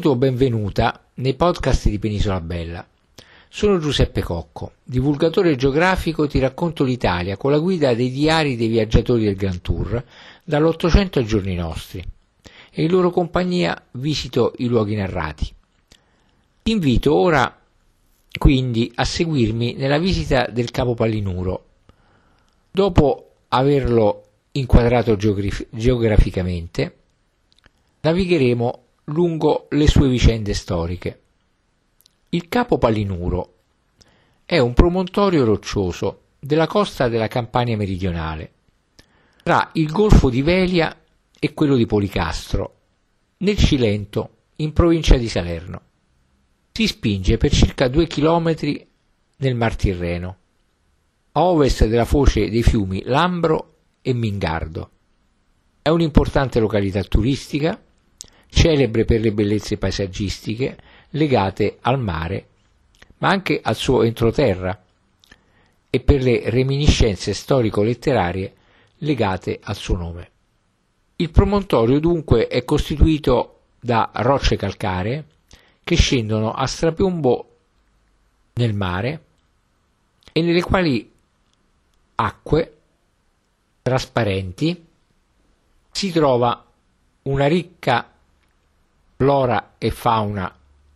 saluto o benvenuta nei podcast di Penisola Bella. Sono Giuseppe Cocco, divulgatore geografico ti racconto l'Italia con la guida dei diari dei viaggiatori del Grand Tour dall'Ottocento ai giorni nostri e in loro compagnia visito i luoghi narrati. Ti invito ora quindi a seguirmi nella visita del Capo Pallinuro. Dopo averlo inquadrato geograf- geograficamente, navigheremo lungo le sue vicende storiche. Il Capo Palinuro è un promontorio roccioso della costa della Campania meridionale, tra il Golfo di Velia e quello di Policastro, nel Cilento, in provincia di Salerno. Si spinge per circa due chilometri nel Mar Tirreno, a ovest della foce dei fiumi Lambro e Mingardo. È un'importante località turistica celebre per le bellezze paesaggistiche legate al mare, ma anche al suo entroterra, e per le reminiscenze storico-letterarie legate al suo nome. Il promontorio dunque è costituito da rocce calcaree che scendono a strapiombo nel mare e nelle quali acque trasparenti si trova una ricca flora e fauna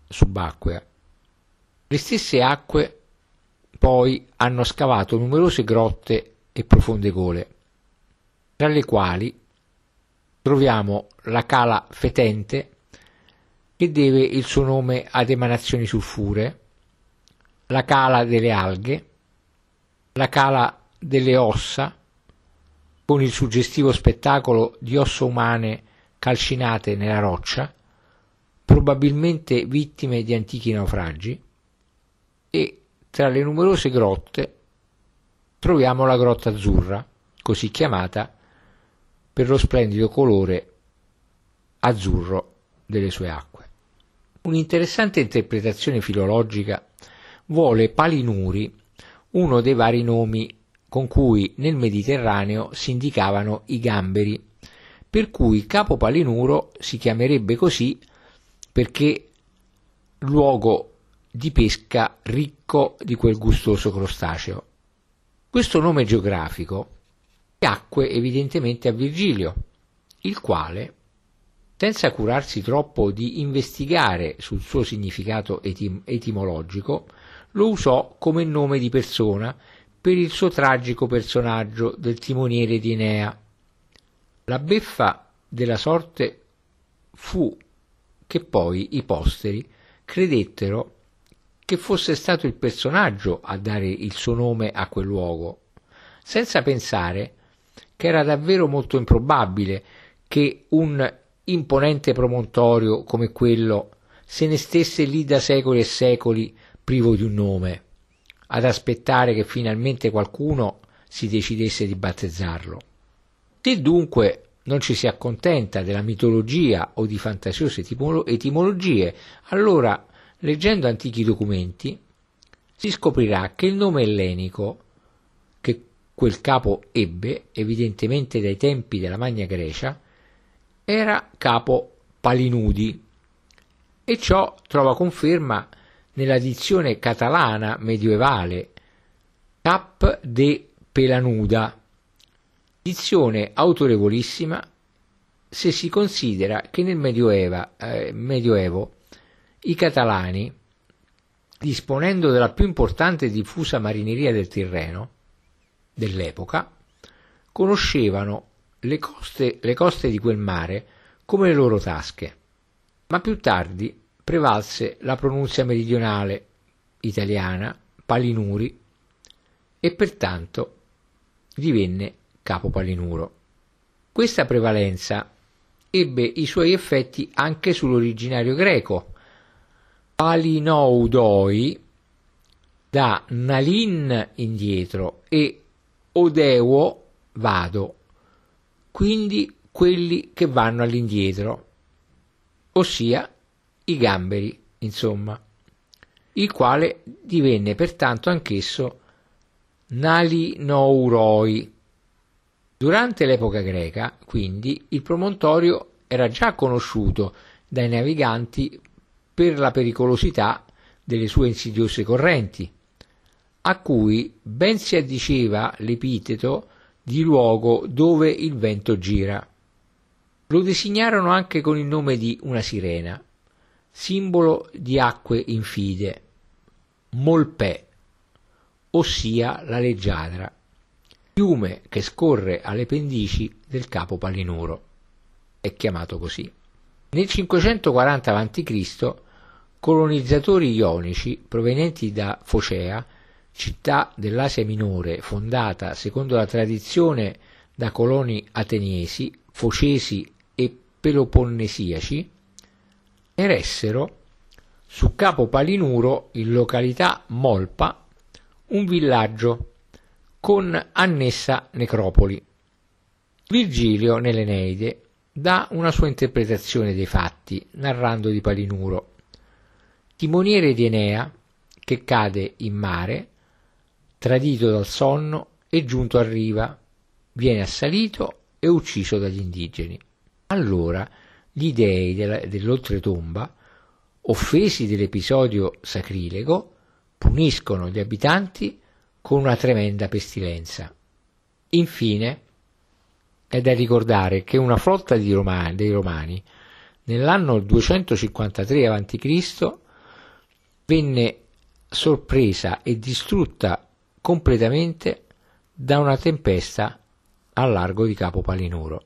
subacquea. Le stesse acque poi hanno scavato numerose grotte e profonde gole, tra le quali troviamo la cala fetente che deve il suo nome ad emanazioni sulfuree, la cala delle alghe, la cala delle ossa, con il suggestivo spettacolo di ossa umane calcinate nella roccia, probabilmente vittime di antichi naufragi, e tra le numerose grotte troviamo la grotta azzurra, così chiamata per lo splendido colore azzurro delle sue acque. Un'interessante interpretazione filologica vuole Palinuri uno dei vari nomi con cui nel Mediterraneo si indicavano i gamberi, per cui Capo Palinuro si chiamerebbe così perché luogo di pesca ricco di quel gustoso crostaceo. Questo nome geografico piacque evidentemente a Virgilio, il quale, senza curarsi troppo di investigare sul suo significato etim- etimologico, lo usò come nome di persona per il suo tragico personaggio del timoniere di Enea. La beffa della sorte fu che poi i posteri credettero che fosse stato il personaggio a dare il suo nome a quel luogo, senza pensare che era davvero molto improbabile che un imponente promontorio come quello se ne stesse lì da secoli e secoli privo di un nome, ad aspettare che finalmente qualcuno si decidesse di battezzarlo. Se dunque non ci si accontenta della mitologia o di fantasiose etimologie, allora, leggendo antichi documenti, si scoprirà che il nome ellenico che quel capo ebbe, evidentemente dai tempi della Magna Grecia, era capo Palinudi, e ciò trova conferma nella dizione catalana medievale Cap de Pelanuda, Dizione autorevolissima se si considera che nel Medioeva, eh, Medioevo i catalani, disponendo della più importante e diffusa marineria del Tirreno dell'epoca, conoscevano le coste, le coste di quel mare come le loro tasche, ma più tardi prevalse la pronunzia meridionale italiana, Palinuri, e pertanto divenne capo Palinuro. Questa prevalenza ebbe i suoi effetti anche sull'originario greco. Palinoudoi da Nalin indietro e Odeuo vado, quindi quelli che vanno all'indietro, ossia i gamberi, insomma, il quale divenne pertanto anch'esso Nalinouroi, Durante l'epoca greca, quindi, il promontorio era già conosciuto dai naviganti per la pericolosità delle sue insidiose correnti, a cui ben si addiceva l'epiteto di luogo dove il vento gira. Lo designarono anche con il nome di una sirena, simbolo di acque infide, Molpè, ossia la leggiadra, fiume che scorre alle pendici del capo Palinuro. È chiamato così. Nel 540 a.C. colonizzatori ionici provenienti da Focea, città dell'Asia Minore fondata secondo la tradizione da coloni ateniesi, focesi e peloponnesiaci, eressero su Capo Palinuro, in località Molpa, un villaggio con annessa necropoli. Virgilio nell'Eneide dà una sua interpretazione dei fatti, narrando di Palinuro. Timoniere di Enea, che cade in mare, tradito dal sonno e giunto a riva, viene assalito e ucciso dagli indigeni. Allora gli dei dell'oltretomba, offesi dell'episodio sacrilego, puniscono gli abitanti con una tremenda pestilenza. Infine, è da ricordare che una flotta romani, dei Romani nell'anno 253 a.C. venne sorpresa e distrutta completamente da una tempesta al largo di Capo Palinuro.